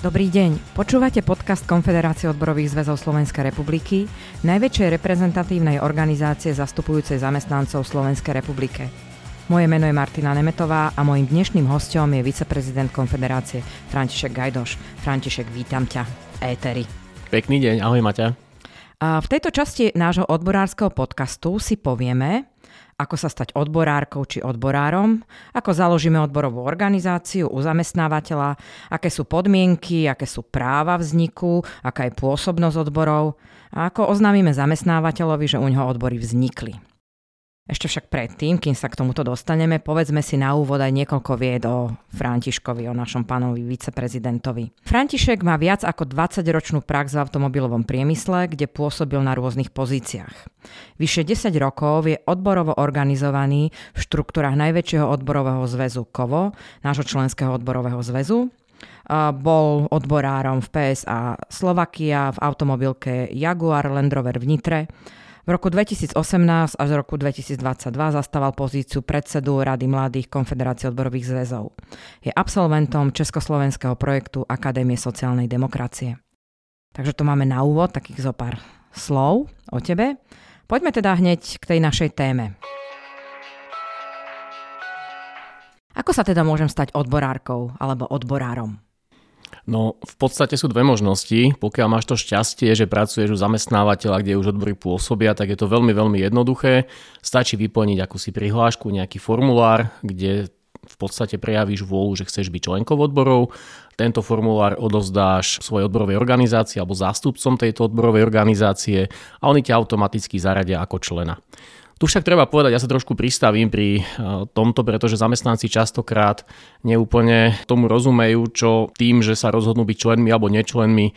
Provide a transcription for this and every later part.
Dobrý deň. Počúvate podcast Konfederácie odborových zväzov Slovenskej republiky, najväčšej reprezentatívnej organizácie zastupujúcej zamestnancov Slovenskej republike. Moje meno je Martina Nemetová a mojim dnešným hostom je viceprezident Konfederácie František Gajdoš. František, vítam ťa. Éteri. Pekný deň, ahoj Maťa. A v tejto časti nášho odborárskeho podcastu si povieme, ako sa stať odborárkou či odborárom, ako založíme odborovú organizáciu u zamestnávateľa, aké sú podmienky, aké sú práva vzniku, aká je pôsobnosť odborov? A ako oznámime zamestnávateľovi, že u neho odbory vznikli. Ešte však predtým, kým sa k tomuto dostaneme, povedzme si na úvod aj niekoľko vied o Františkovi, o našom pánovi viceprezidentovi. František má viac ako 20-ročnú prax v automobilovom priemysle, kde pôsobil na rôznych pozíciách. Vyše 10 rokov je odborovo organizovaný v štruktúrach najväčšieho odborového zväzu KOVO, nášho členského odborového zväzu, bol odborárom v PSA Slovakia, v automobilke Jaguar Land Rover v Nitre, v roku 2018 až roku 2022 zastával pozíciu predsedu Rady mladých Konfederácie odborových zväzov. Je absolventom československého projektu Akadémie sociálnej demokracie. Takže to máme na úvod takých zo pár slov o tebe. Poďme teda hneď k tej našej téme. Ako sa teda môžem stať odborárkou alebo odborárom? No, v podstate sú dve možnosti. Pokiaľ máš to šťastie, že pracuješ u zamestnávateľa, kde už odbory pôsobia, tak je to veľmi, veľmi jednoduché. Stačí vyplniť akúsi prihlášku, nejaký formulár, kde v podstate prejavíš vôľu, že chceš byť členkou odborov. Tento formulár odovzdáš svojej odborovej organizácii alebo zástupcom tejto odborovej organizácie a oni ťa automaticky zaradia ako člena. Tu však treba povedať, ja sa trošku pristavím pri eh, tomto, pretože zamestnanci častokrát neúplne tomu rozumejú, čo tým, že sa rozhodnú byť členmi alebo nečlenmi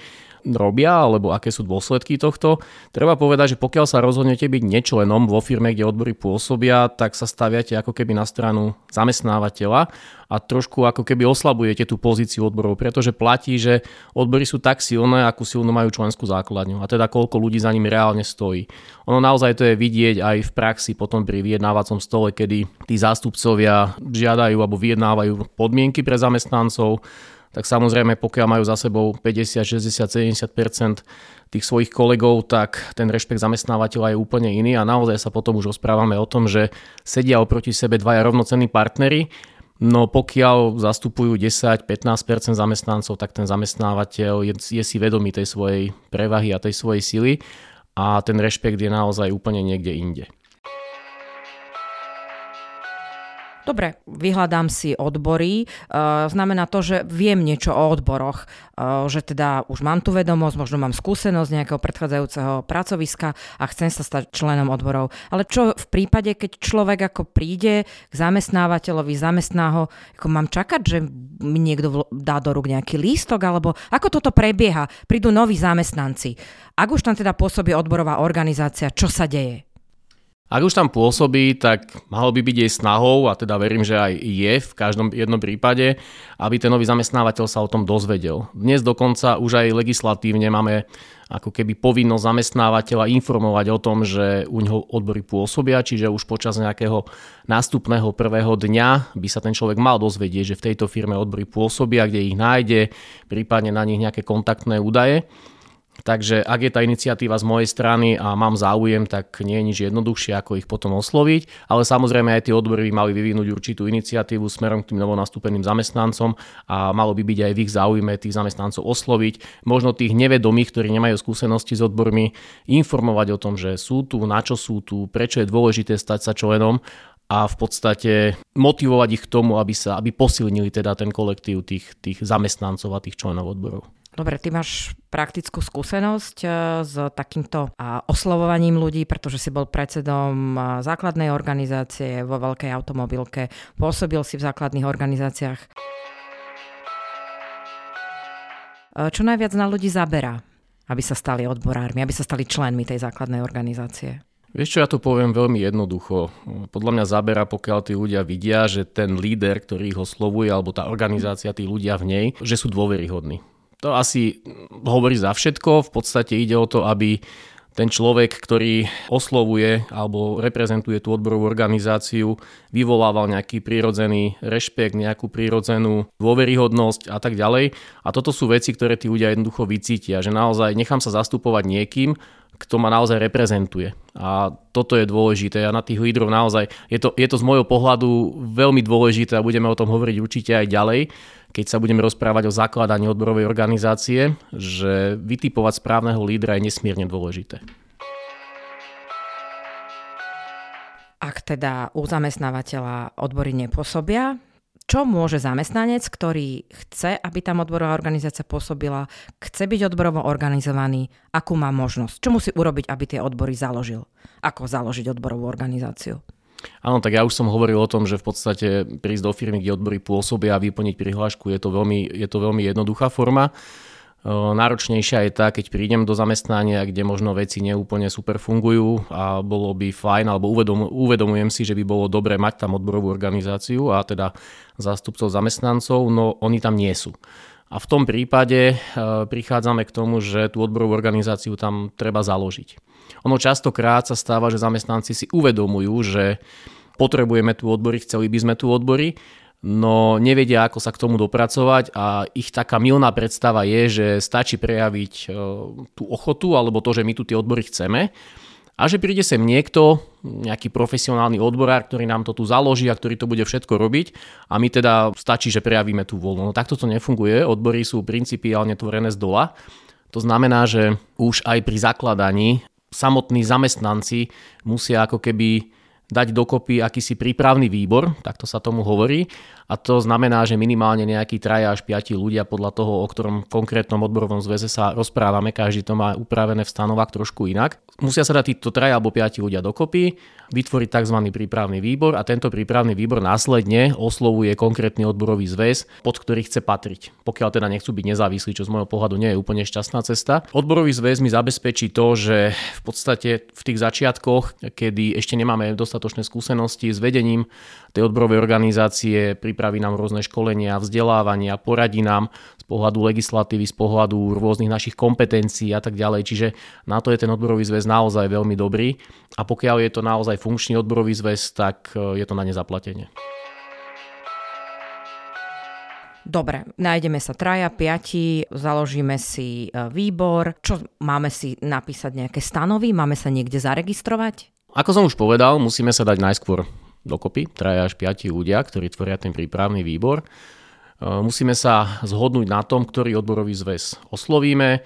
robia, alebo aké sú dôsledky tohto. Treba povedať, že pokiaľ sa rozhodnete byť nečlenom vo firme, kde odbory pôsobia, tak sa staviate ako keby na stranu zamestnávateľa a trošku ako keby oslabujete tú pozíciu odborov, pretože platí, že odbory sú tak silné, akú silnú majú členskú základňu a teda koľko ľudí za nimi reálne stojí. Ono naozaj to je vidieť aj v praxi potom pri vyjednávacom stole, kedy tí zástupcovia žiadajú alebo vyjednávajú podmienky pre zamestnancov, tak samozrejme pokiaľ majú za sebou 50, 60, 70% tých svojich kolegov, tak ten rešpekt zamestnávateľa je úplne iný. A naozaj sa potom už rozprávame o tom, že sedia oproti sebe dvaja rovnocenní partnery, No pokiaľ zastupujú 10-15% zamestnancov, tak ten zamestnávateľ je, je si vedomý tej svojej prevahy a tej svojej sily. A ten rešpekt je naozaj úplne niekde inde. Dobre, vyhľadám si odbory. Uh, znamená to, že viem niečo o odboroch, uh, že teda už mám tu vedomosť, možno mám skúsenosť nejakého predchádzajúceho pracoviska a chcem sa stať členom odborov. Ale čo v prípade, keď človek ako príde k zamestnávateľovi, zamestná ho, ako mám čakať, že mi niekto dá do rúk nejaký lístok, alebo ako toto prebieha? Prídu noví zamestnanci. Ak už tam teda pôsobí odborová organizácia, čo sa deje? Ak už tam pôsobí, tak malo by byť jej snahou, a teda verím, že aj je v každom jednom prípade, aby ten nový zamestnávateľ sa o tom dozvedel. Dnes dokonca už aj legislatívne máme ako keby povinnosť zamestnávateľa informovať o tom, že u neho odbory pôsobia, čiže už počas nejakého nástupného prvého dňa by sa ten človek mal dozvedieť, že v tejto firme odbory pôsobia, kde ich nájde, prípadne na nich nejaké kontaktné údaje. Takže ak je tá iniciatíva z mojej strany a mám záujem, tak nie je nič jednoduchšie, ako ich potom osloviť, ale samozrejme aj tie odbory by mali vyvinúť určitú iniciatívu smerom k tým novonastúpeným zamestnancom a malo by byť aj v ich záujme tých zamestnancov osloviť, možno tých nevedomých, ktorí nemajú skúsenosti s odbormi, informovať o tom, že sú tu, na čo sú tu, prečo je dôležité stať sa členom a v podstate motivovať ich k tomu, aby sa aby posilnili teda ten kolektív tých, tých zamestnancov a tých členov odborov. Dobre, ty máš praktickú skúsenosť eh, s takýmto oslovovaním ľudí, pretože si bol predsedom eh, základnej organizácie vo veľkej automobilke, pôsobil si v základných organizáciách. Eh, čo najviac na ľudí zabera, aby sa stali odborármi, aby sa stali členmi tej základnej organizácie? Vieš čo, ja to poviem veľmi jednoducho. Podľa mňa zabera, pokiaľ tí ľudia vidia, že ten líder, ktorý ich oslovuje, alebo tá organizácia, tí ľudia v nej, že sú dôveryhodní. To asi hovorí za všetko. V podstate ide o to, aby ten človek, ktorý oslovuje alebo reprezentuje tú odborovú organizáciu, vyvolával nejaký prírodzený rešpekt, nejakú prírodzenú dôveryhodnosť a tak ďalej. A toto sú veci, ktoré tí ľudia jednoducho vycítia, že naozaj nechám sa zastupovať niekým, kto ma naozaj reprezentuje. A toto je dôležité. A na tých lídrov naozaj, je to, je to z môjho pohľadu veľmi dôležité a budeme o tom hovoriť určite aj ďalej, keď sa budeme rozprávať o zakladaní odborovej organizácie, že vytipovať správneho lídra je nesmierne dôležité. Ak teda u zamestnávateľa odbory nepôsobia, čo môže zamestnanec, ktorý chce, aby tam odborová organizácia pôsobila, chce byť odborovo organizovaný, akú má možnosť? Čo musí urobiť, aby tie odbory založil? Ako založiť odborovú organizáciu? Áno, tak ja už som hovoril o tom, že v podstate prísť do firmy, kde odbory pôsobia a vyplniť prihlášku je to veľmi, je to veľmi jednoduchá forma. Náročnejšia je tá, keď prídem do zamestnania, kde možno veci neúplne super fungujú a bolo by fajn, alebo uvedom, uvedomujem si, že by bolo dobré mať tam odborovú organizáciu a teda zástupcov zamestnancov, no oni tam nie sú. A v tom prípade prichádzame k tomu, že tú odborovú organizáciu tam treba založiť. Ono častokrát sa stáva, že zamestnanci si uvedomujú, že potrebujeme tu odbory, chceli by sme tu odbory, no nevedia, ako sa k tomu dopracovať a ich taká milná predstava je, že stačí prejaviť e, tú ochotu alebo to, že my tu tie odbory chceme a že príde sem niekto, nejaký profesionálny odborár, ktorý nám to tu založí a ktorý to bude všetko robiť a my teda stačí, že prejavíme tú voľnu. No takto to nefunguje, odbory sú principiálne tvorené z dola. To znamená, že už aj pri zakladaní samotní zamestnanci musia ako keby dať dokopy akýsi prípravný výbor, takto sa tomu hovorí, a to znamená, že minimálne nejakí traja až piati ľudia podľa toho, o ktorom konkrétnom odborovom zväze sa rozprávame, každý to má upravené v stanovách trošku inak. Musia sa dať títo traja alebo piati ľudia dokopy, vytvoriť tzv. prípravný výbor a tento prípravný výbor následne oslovuje konkrétny odborový zväz, pod ktorý chce patriť. Pokiaľ teda nechcú byť nezávislí, čo z môjho pohľadu nie je úplne šťastná cesta. Odborový zväz mi zabezpečí to, že v podstate v tých začiatkoch, kedy ešte nemáme dostatočné skúsenosti s vedením tej odborovej organizácie, pripraví nám rôzne školenia, vzdelávania, poradí nám z pohľadu legislatívy, z pohľadu rôznych našich kompetencií a tak ďalej. Čiže na to je ten odborový zväz naozaj veľmi dobrý a pokiaľ je to naozaj funkčný odborový zväz, tak e, je to na nezaplatenie. Dobre, nájdeme sa traja, piati, založíme si e, výbor. Čo, máme si napísať nejaké stanovy? Máme sa niekde zaregistrovať? Ako som už povedal, musíme sa dať najskôr dokopy, traja až piati ľudia, ktorí tvoria ten prípravný výbor. E, musíme sa zhodnúť na tom, ktorý odborový zväz oslovíme.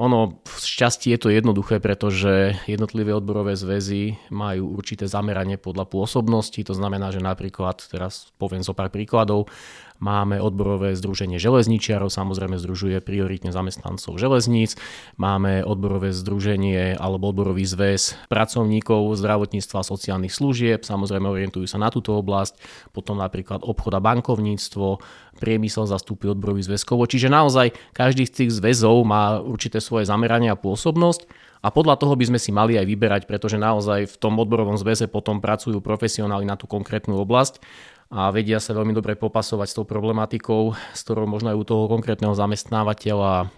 Ono v šťastí je to jednoduché, pretože jednotlivé odborové zväzy majú určité zameranie podľa pôsobnosti. To znamená, že napríklad, teraz poviem zo pár príkladov, Máme odborové združenie železničiarov, samozrejme združuje prioritne zamestnancov železníc. Máme odborové združenie alebo odborový zväz pracovníkov zdravotníctva a sociálnych služieb, samozrejme orientujú sa na túto oblasť. Potom napríklad obchod a bankovníctvo, priemysel zastúpi odborový zväzkovo. Čiže naozaj každý z tých zväzov má určité svoje zameranie a pôsobnosť. A podľa toho by sme si mali aj vyberať, pretože naozaj v tom odborovom zväze potom pracujú profesionáli na tú konkrétnu oblasť a vedia sa veľmi dobre popasovať s tou problematikou, s ktorou možno aj u toho konkrétneho zamestnávateľa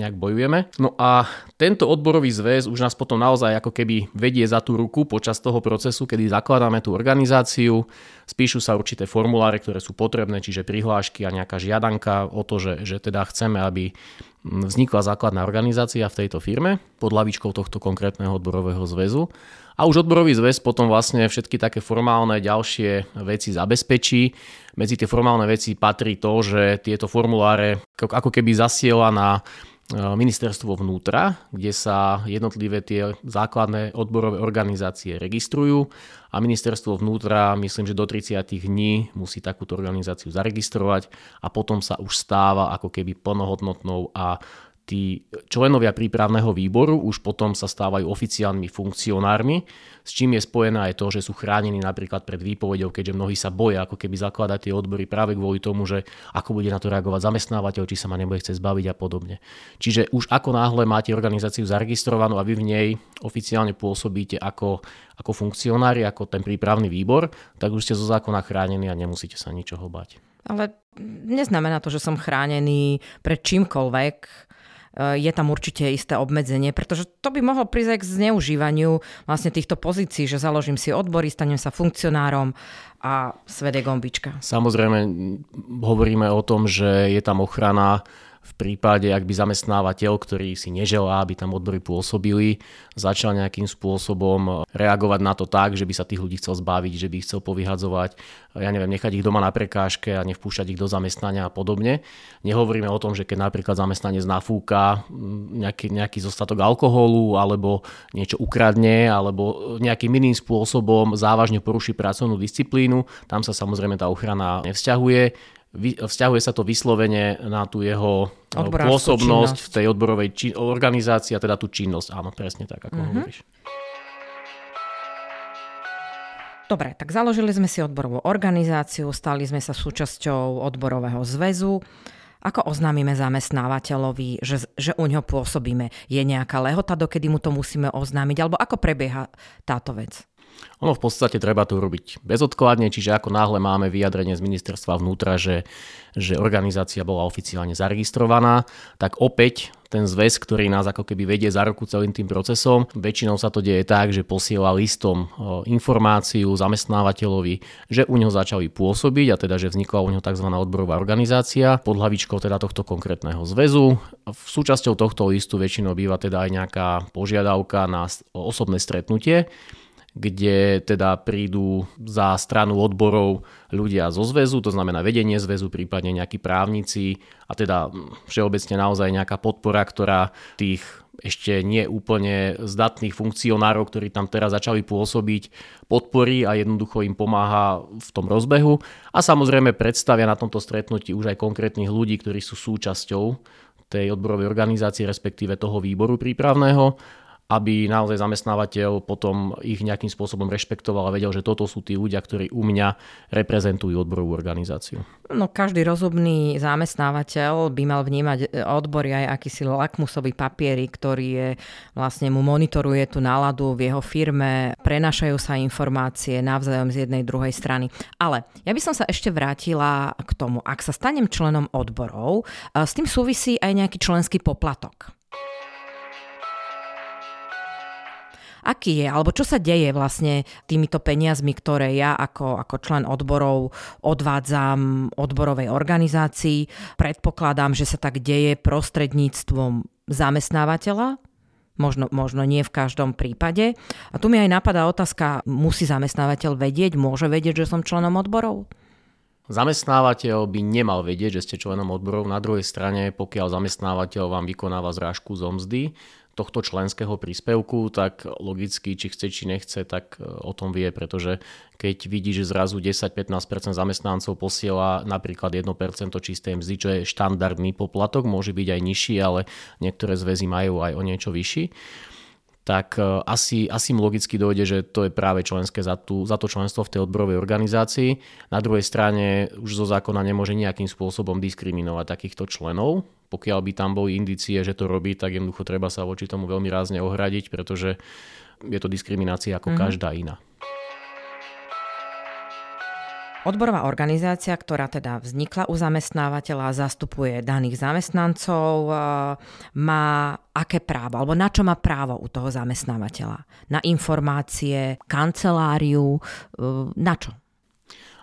nejak bojujeme. No a tento odborový zväz už nás potom naozaj ako keby vedie za tú ruku počas toho procesu, kedy zakladáme tú organizáciu, spíšu sa určité formuláre, ktoré sú potrebné, čiže prihlášky a nejaká žiadanka o to, že, že teda chceme, aby vznikla základná organizácia v tejto firme pod lavičkou tohto konkrétneho odborového zväzu. A už odborový zväz potom vlastne všetky také formálne ďalšie veci zabezpečí. Medzi tie formálne veci patrí to, že tieto formuláre ako keby zasiela na e, ministerstvo vnútra, kde sa jednotlivé tie základné odborové organizácie registrujú a ministerstvo vnútra, myslím, že do 30 dní musí takúto organizáciu zaregistrovať a potom sa už stáva ako keby plnohodnotnou a tí členovia prípravného výboru už potom sa stávajú oficiálnymi funkcionármi, s čím je spojené aj to, že sú chránení napríklad pred výpovedou, keďže mnohí sa boja ako keby zakladať tie odbory práve kvôli tomu, že ako bude na to reagovať zamestnávateľ, či sa ma nebude chcieť zbaviť a podobne. Čiže už ako náhle máte organizáciu zaregistrovanú a vy v nej oficiálne pôsobíte ako, ako funkcionári, ako ten prípravný výbor, tak už ste zo zákona chránení a nemusíte sa ničoho bať. Ale neznamená to, že som chránený pred čímkoľvek, je tam určite isté obmedzenie, pretože to by mohlo prísť aj k zneužívaniu vlastne týchto pozícií, že založím si odbory, stanem sa funkcionárom a svede gombička. Samozrejme, hovoríme o tom, že je tam ochrana v prípade, ak by zamestnávateľ, ktorý si neželá, aby tam odbory pôsobili, začal nejakým spôsobom reagovať na to tak, že by sa tých ľudí chcel zbaviť, že by ich chcel povyhadzovať, ja neviem, nechať ich doma na prekážke a nevpúšťať ich do zamestnania a podobne. Nehovoríme o tom, že keď napríklad zamestnanec nafúka mm, nejaký, nejaký zostatok alkoholu alebo niečo ukradne alebo nejakým iným spôsobom závažne poruší pracovnú disciplínu, tam sa samozrejme tá ochrana nevzťahuje vzťahuje sa to vyslovene na tú jeho eh, pôsobnosť činnosť. v tej odborovej či- organizácii a teda tú činnosť. Áno, presne tak, ako mm-hmm. hovoríš. Dobre, tak založili sme si odborovú organizáciu, stali sme sa súčasťou odborového zväzu. Ako oznámime zamestnávateľovi, že, že u ňo pôsobíme? Je nejaká lehota, dokedy mu to musíme oznámiť? Alebo ako prebieha táto vec? Ono v podstate treba to urobiť bezodkladne, čiže ako náhle máme vyjadrenie z ministerstva vnútra, že, že organizácia bola oficiálne zaregistrovaná, tak opäť ten zväz, ktorý nás ako keby vedie za ruku celým tým procesom. Väčšinou sa to deje tak, že posiela listom informáciu zamestnávateľovi, že u neho začali pôsobiť a teda, že vznikla u neho tzv. odborová organizácia pod hlavičkou teda tohto konkrétneho zväzu. V súčasťou tohto listu väčšinou býva teda aj nejaká požiadavka na osobné stretnutie kde teda prídu za stranu odborov ľudia zo zväzu, to znamená vedenie zväzu, prípadne nejakí právnici a teda všeobecne naozaj nejaká podpora, ktorá tých ešte nie úplne zdatných funkcionárov, ktorí tam teraz začali pôsobiť, podporí a jednoducho im pomáha v tom rozbehu. A samozrejme predstavia na tomto stretnutí už aj konkrétnych ľudí, ktorí sú súčasťou tej odborovej organizácie, respektíve toho výboru prípravného aby naozaj zamestnávateľ potom ich nejakým spôsobom rešpektoval a vedel, že toto sú tí ľudia, ktorí u mňa reprezentujú odborovú organizáciu. No každý rozumný zamestnávateľ by mal vnímať e, odbory aj akýsi lakmusový papiery, ktorý je, vlastne mu monitoruje tú náladu v jeho firme, prenašajú sa informácie navzájom z jednej druhej strany. Ale ja by som sa ešte vrátila k tomu, ak sa stanem členom odborov, e, s tým súvisí aj nejaký členský poplatok. Aký je, alebo čo sa deje vlastne týmito peniazmi, ktoré ja ako, ako člen odborov odvádzam odborovej organizácii. Predpokladám, že sa tak deje prostredníctvom zamestnávateľa, možno, možno nie v každom prípade. A tu mi aj napadá otázka, musí zamestnávateľ vedieť, môže vedieť, že som členom odborov? Zamestnávateľ by nemal vedieť, že ste členom odborov. Na druhej strane, pokiaľ zamestnávateľ vám vykonáva zrážku z omzdy, tohto členského príspevku, tak logicky, či chce, či nechce, tak e, o tom vie, pretože keď vidí, že zrazu 10-15% zamestnancov posiela napríklad 1% čistej mzdy, čo je štandardný poplatok, môže byť aj nižší, ale niektoré zväzy majú aj o niečo vyšší, tak e, asi, asi mu logicky dojde, že to je práve členské za, tú, za to členstvo v tej odborovej organizácii. Na druhej strane už zo zákona nemôže nejakým spôsobom diskriminovať takýchto členov, pokiaľ by tam boli indície, že to robí, tak jednoducho treba sa voči tomu veľmi rázne ohradiť, pretože je to diskriminácia ako mm-hmm. každá iná. Odborová organizácia, ktorá teda vznikla u zamestnávateľa, zastupuje daných zamestnancov, e, má aké právo, alebo na čo má právo u toho zamestnávateľa? Na informácie, kanceláriu, e, na čo?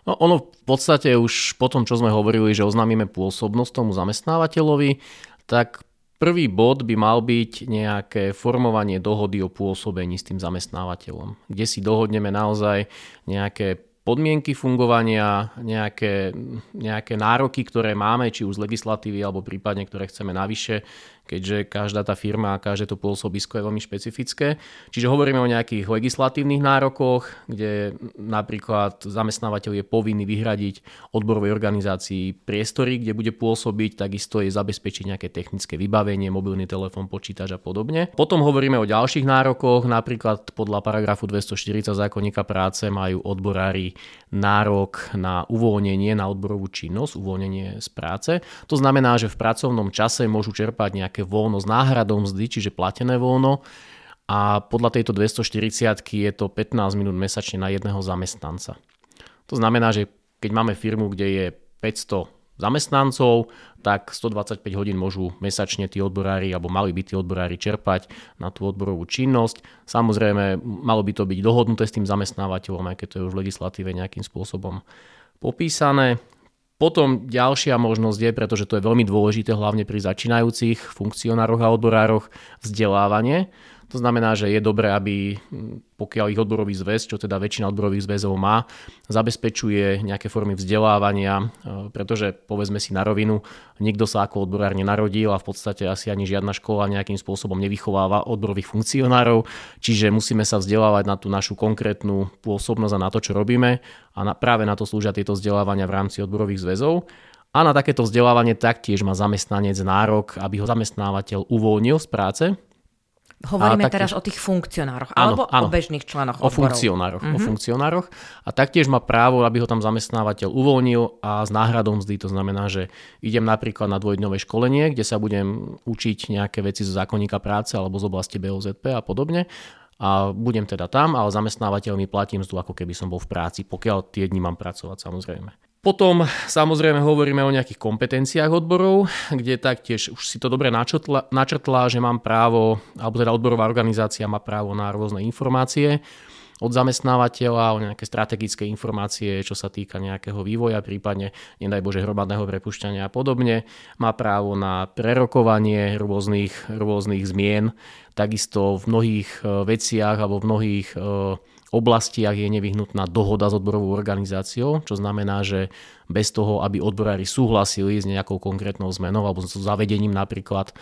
No, ono v podstate už po tom, čo sme hovorili, že oznámime pôsobnosť tomu zamestnávateľovi, tak Prvý bod by mal byť nejaké formovanie dohody o pôsobení s tým zamestnávateľom, kde si dohodneme naozaj nejaké podmienky fungovania, nejaké, nejaké nároky, ktoré máme, či už z legislatívy, alebo prípadne, ktoré chceme navyše, keďže každá tá firma a každé to pôsobisko je veľmi špecifické. Čiže hovoríme o nejakých legislatívnych nárokoch, kde napríklad zamestnávateľ je povinný vyhradiť odborovej organizácii priestory, kde bude pôsobiť, takisto je zabezpečiť nejaké technické vybavenie, mobilný telefón, počítač a podobne. Potom hovoríme o ďalších nárokoch, napríklad podľa paragrafu 240 zákonníka práce majú odborári nárok na uvoľnenie na odborovú činnosť, uvoľnenie z práce. To znamená, že v pracovnom čase môžu čerpať nejaké nejaké voľno s náhradou mzdy, čiže platené voľno a podľa tejto 240 je to 15 minút mesačne na jedného zamestnanca. To znamená, že keď máme firmu, kde je 500 zamestnancov, tak 125 hodín môžu mesačne tí odborári, alebo mali by tí odborári čerpať na tú odborovú činnosť. Samozrejme, malo by to byť dohodnuté s tým zamestnávateľom, aj keď to je už v legislatíve nejakým spôsobom popísané. Potom ďalšia možnosť je, pretože to je veľmi dôležité hlavne pri začínajúcich funkcionároch a odborároch, vzdelávanie. To znamená, že je dobré, aby pokiaľ ich odborový zväz, čo teda väčšina odborových zväzov má, zabezpečuje nejaké formy vzdelávania, e, pretože povedzme si na rovinu, nikto sa ako odborár nenarodil a v podstate asi ani žiadna škola nejakým spôsobom nevychováva odborových funkcionárov, čiže musíme sa vzdelávať na tú našu konkrétnu pôsobnosť a na to, čo robíme a na, práve na to slúžia tieto vzdelávania v rámci odborových zväzov. A na takéto vzdelávanie taktiež má zamestnanec nárok, aby ho zamestnávateľ uvoľnil z práce, Hovoríme taktiež, teraz o tých funkcionároch áno, alebo áno, o bežných členoch o funkcionároch, mm-hmm. o mhm. funkcionároch. A taktiež má právo, aby ho tam zamestnávateľ uvoľnil a s náhradou mzdy. To znamená, že idem napríklad na dvojdňové školenie, kde sa budem učiť nejaké veci zo zákonníka práce alebo z oblasti BOZP a podobne a budem teda tam, ale zamestnávateľ mi platí mzdu, ako keby som bol v práci, pokiaľ tie dni mám pracovať samozrejme. Potom samozrejme hovoríme o nejakých kompetenciách odborov, kde taktiež už si to dobre načrtla, načrtla, že mám právo, alebo teda odborová organizácia má právo na rôzne informácie od zamestnávateľa, o nejaké strategické informácie, čo sa týka nejakého vývoja, prípadne, nedaj Bože, hromadného prepušťania a podobne. Má právo na prerokovanie rôznych, rôznych zmien, takisto v mnohých e, veciach alebo v mnohých e, oblastiach je nevyhnutná dohoda s odborovou organizáciou, čo znamená, že bez toho, aby odborári súhlasili s nejakou konkrétnou zmenou alebo s zavedením napríklad e,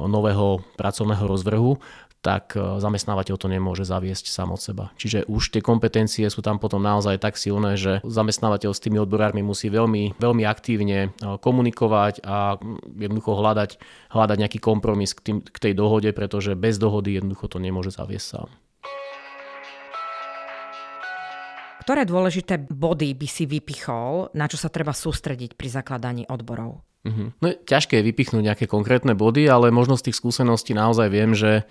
nového pracovného rozvrhu, tak e, zamestnávateľ to nemôže zaviesť sám od seba. Čiže už tie kompetencie sú tam potom naozaj tak silné, že zamestnávateľ s tými odborármi musí veľmi, veľmi aktívne e, komunikovať a jednoducho hľadať, hľadať nejaký kompromis k, tým, k tej dohode, pretože bez dohody jednoducho to nemôže zaviesť sám. Ktoré dôležité body by si vypichol, na čo sa treba sústrediť pri zakladaní odborov? Mm-hmm. No, ťažké je vypichnúť nejaké konkrétne body, ale možno z tých skúseností naozaj viem, že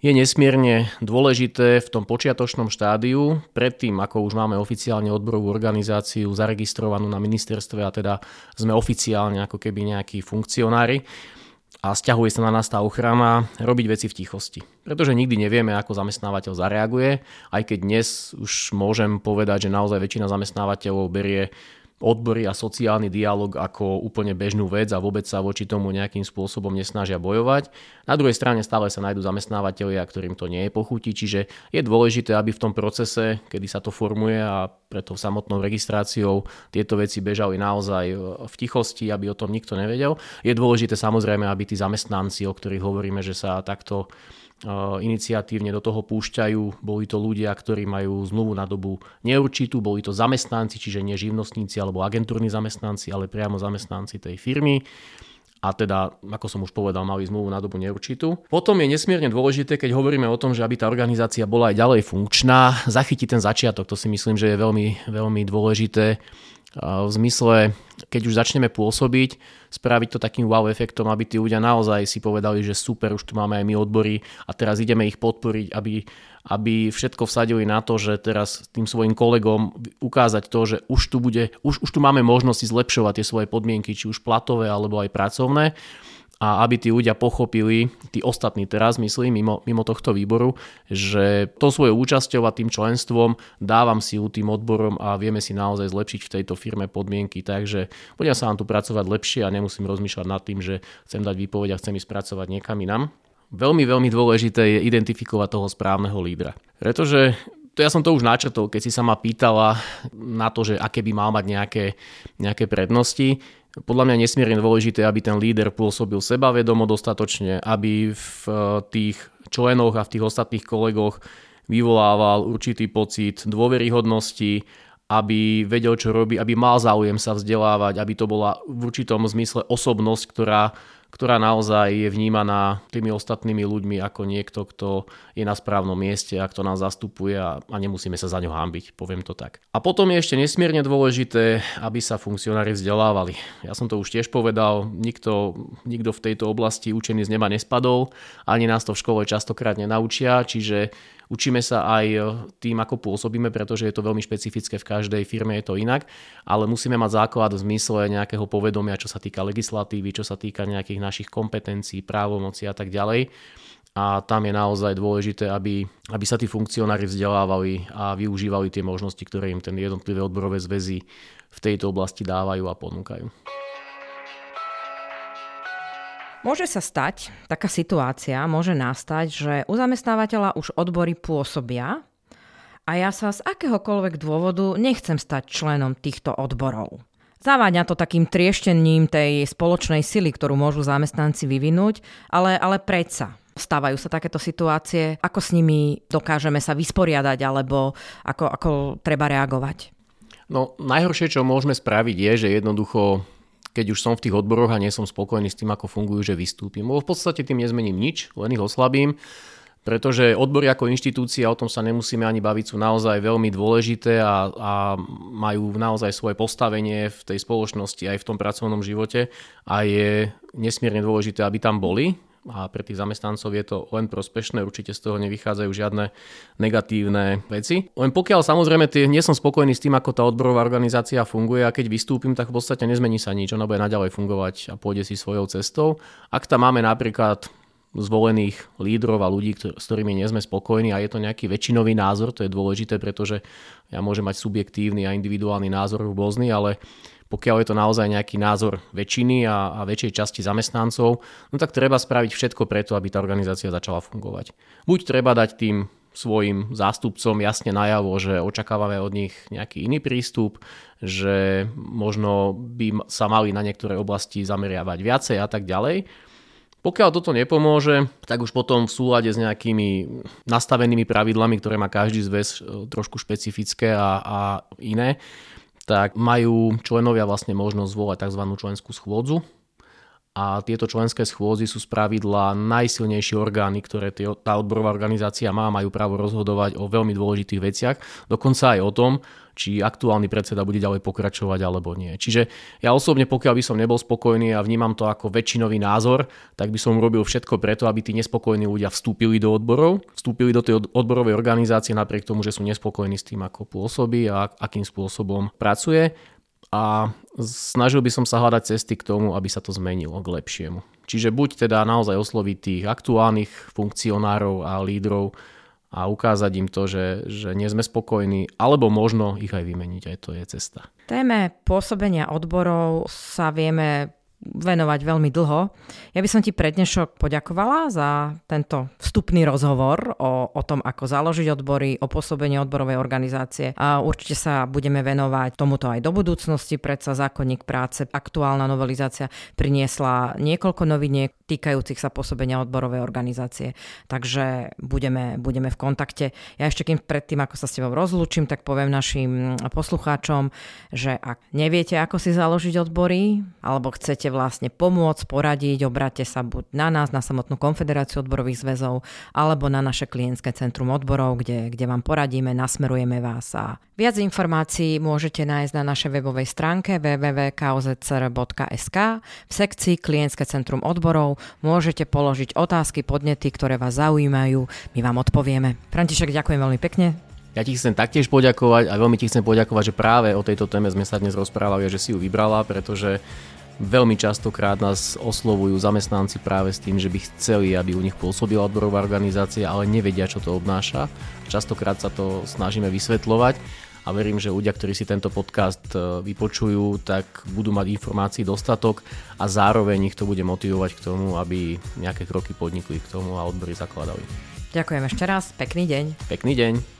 je nesmierne dôležité v tom počiatočnom štádiu, predtým ako už máme oficiálne odborovú organizáciu zaregistrovanú na ministerstve a teda sme oficiálne ako keby nejakí funkcionári, a stiahuje sa na nás tá ochrana robiť veci v tichosti. Pretože nikdy nevieme, ako zamestnávateľ zareaguje, aj keď dnes už môžem povedať, že naozaj väčšina zamestnávateľov berie odbory a sociálny dialog ako úplne bežnú vec a vôbec sa voči tomu nejakým spôsobom nesnažia bojovať. Na druhej strane stále sa nájdú zamestnávateľia, ktorým to nie je pochutí, čiže je dôležité, aby v tom procese, kedy sa to formuje a preto samotnou registráciou tieto veci bežali naozaj v tichosti, aby o tom nikto nevedel. Je dôležité samozrejme, aby tí zamestnanci, o ktorých hovoríme, že sa takto iniciatívne do toho púšťajú. Boli to ľudia, ktorí majú zmluvu na dobu neurčitú, boli to zamestnanci, čiže nie živnostníci alebo agentúrni zamestnanci, ale priamo zamestnanci tej firmy a teda, ako som už povedal, mali zmluvu na dobu neurčitú. Potom je nesmierne dôležité, keď hovoríme o tom, že aby tá organizácia bola aj ďalej funkčná, zachytiť ten začiatok. To si myslím, že je veľmi, veľmi dôležité v zmysle, keď už začneme pôsobiť, spraviť to takým wow efektom, aby tí ľudia naozaj si povedali, že super, už tu máme aj my odbory a teraz ideme ich podporiť, aby, aby všetko vsadili na to, že teraz tým svojim kolegom ukázať to, že už tu, bude, už, už tu máme možnosti zlepšovať tie svoje podmienky, či už platové alebo aj pracovné a aby tí ľudia pochopili, tí ostatní teraz myslím, mimo, mimo tohto výboru, že to svojou účasťou a tým členstvom dávam si tým odborom a vieme si naozaj zlepšiť v tejto firme podmienky, takže budem sa vám tu pracovať lepšie a nemusím rozmýšľať nad tým, že chcem dať výpoveď a chcem ísť pracovať niekam inam. Veľmi, veľmi dôležité je identifikovať toho správneho lídra. Pretože to ja som to už načrtol, keď si sa ma pýtala na to, že aké by mal mať nejaké, nejaké prednosti podľa mňa nesmierne dôležité, aby ten líder pôsobil sebavedomo dostatočne, aby v eh, tých členoch a v tých ostatných kolegoch vyvolával určitý pocit dôveryhodnosti, aby vedel, čo robí, aby mal záujem sa vzdelávať, aby to bola v určitom zmysle osobnosť, ktorá ktorá naozaj je vnímaná tými ostatnými ľuďmi ako niekto, kto je na správnom mieste a kto nás zastupuje a, a nemusíme sa za ňo hambiť, poviem to tak. A potom je ešte nesmierne dôležité, aby sa funkcionári vzdelávali. Ja som to už tiež povedal, nikto, nikto v tejto oblasti učený z neba nespadol, ani nás to v škole častokrát nenaučia, čiže Učíme sa aj tým, ako pôsobíme, pretože je to veľmi špecifické, v každej firme je to inak, ale musíme mať základ v zmysle nejakého povedomia, čo sa týka legislatívy, čo sa týka nejakých našich kompetencií, právomocí a tak ďalej a tam je naozaj dôležité, aby, aby sa tí funkcionári vzdelávali a využívali tie možnosti, ktoré im ten jednotlivé odborové zväzy v tejto oblasti dávajú a ponúkajú. Môže sa stať, taká situácia môže nastať, že u zamestnávateľa už odbory pôsobia a ja sa z akéhokoľvek dôvodu nechcem stať členom týchto odborov. Zaváňa to takým trieštením tej spoločnej sily, ktorú môžu zamestnanci vyvinúť, ale, ale predsa. Stávajú sa takéto situácie, ako s nimi dokážeme sa vysporiadať alebo ako, ako treba reagovať? No najhoršie, čo môžeme spraviť je, že jednoducho keď už som v tých odboroch a nie som spokojný s tým, ako fungujú, že vystúpim. Lebo v podstate tým nezmením nič, len ich oslabím, pretože odbory ako inštitúcia, o tom sa nemusíme ani baviť, sú naozaj veľmi dôležité a, a majú naozaj svoje postavenie v tej spoločnosti aj v tom pracovnom živote a je nesmierne dôležité, aby tam boli a pre tých zamestnancov je to len prospešné, určite z toho nevychádzajú žiadne negatívne veci. Len pokiaľ samozrejme tie, nie som spokojný s tým, ako tá odborová organizácia funguje a keď vystúpim, tak v podstate nezmení sa nič, ona bude naďalej fungovať a pôjde si svojou cestou. Ak tam máme napríklad zvolených lídrov a ľudí, s ktorými nie sme spokojní a je to nejaký väčšinový názor, to je dôležité, pretože ja môžem mať subjektívny a individuálny názor rôzny, ale pokiaľ je to naozaj nejaký názor väčšiny a, a väčšej časti zamestnancov, no tak treba spraviť všetko preto, aby tá organizácia začala fungovať. Buď treba dať tým svojim zástupcom jasne najavo, že očakávame od nich nejaký iný prístup, že možno by sa mali na niektoré oblasti zameriavať viacej a tak ďalej. Pokiaľ toto nepomôže, tak už potom v súlade s nejakými nastavenými pravidlami, ktoré má každý zväz e, trošku špecifické a, a iné, tak majú členovia vlastne možnosť zvolať tzv. členskú schôdzu, a tieto členské schôzy sú spravidla najsilnejšie orgány, ktoré tá odborová organizácia má, majú právo rozhodovať o veľmi dôležitých veciach, dokonca aj o tom, či aktuálny predseda bude ďalej pokračovať alebo nie. Čiže ja osobne, pokiaľ by som nebol spokojný a vnímam to ako väčšinový názor, tak by som robil všetko preto, aby tí nespokojní ľudia vstúpili do odborov, vstúpili do tej odborovej organizácie napriek tomu, že sú nespokojní s tým, ako pôsobí a akým spôsobom pracuje a snažil by som sa hľadať cesty k tomu, aby sa to zmenilo k lepšiemu. Čiže buď teda naozaj osloviť tých aktuálnych funkcionárov a lídrov a ukázať im to, že, že nie sme spokojní, alebo možno ich aj vymeniť, aj to je cesta. Téme pôsobenia odborov sa vieme venovať veľmi dlho. Ja by som ti pre dnešok poďakovala za tento vstupný rozhovor o, o tom, ako založiť odbory, o pôsobení odborovej organizácie a určite sa budeme venovať tomuto aj do budúcnosti. Predsa zákonník práce, aktuálna novelizácia priniesla niekoľko noviniek týkajúcich sa pôsobenia odborovej organizácie. Takže budeme, budeme v kontakte. Ja ešte kým predtým, ako sa s tebou rozlúčim, tak poviem našim poslucháčom, že ak neviete, ako si založiť odbory, alebo chcete vlastne pomôcť, poradiť, obráte sa buď na nás, na samotnú Konfederáciu odborových zväzov, alebo na naše klientské centrum odborov, kde, kde vám poradíme, nasmerujeme vás a viac informácií môžete nájsť na našej webovej stránke www.kauzcr.sk v sekcii Klientské centrum odborov môžete položiť otázky, podnety, ktoré vás zaujímajú, my vám odpovieme. František, ďakujem veľmi pekne. Ja ti chcem taktiež poďakovať a veľmi ti chcem poďakovať, že práve o tejto téme sme sa dnes rozprávali a že si ju vybrala, pretože Veľmi častokrát nás oslovujú zamestnanci práve s tým, že by chceli, aby u nich pôsobila odborová organizácia, ale nevedia, čo to obnáša. Častokrát sa to snažíme vysvetľovať a verím, že ľudia, ktorí si tento podcast e, vypočujú, tak budú mať informácií dostatok a zároveň ich to bude motivovať k tomu, aby nejaké kroky podnikli k tomu a odbory zakladali. Ďakujem ešte raz, pekný deň. Pekný deň.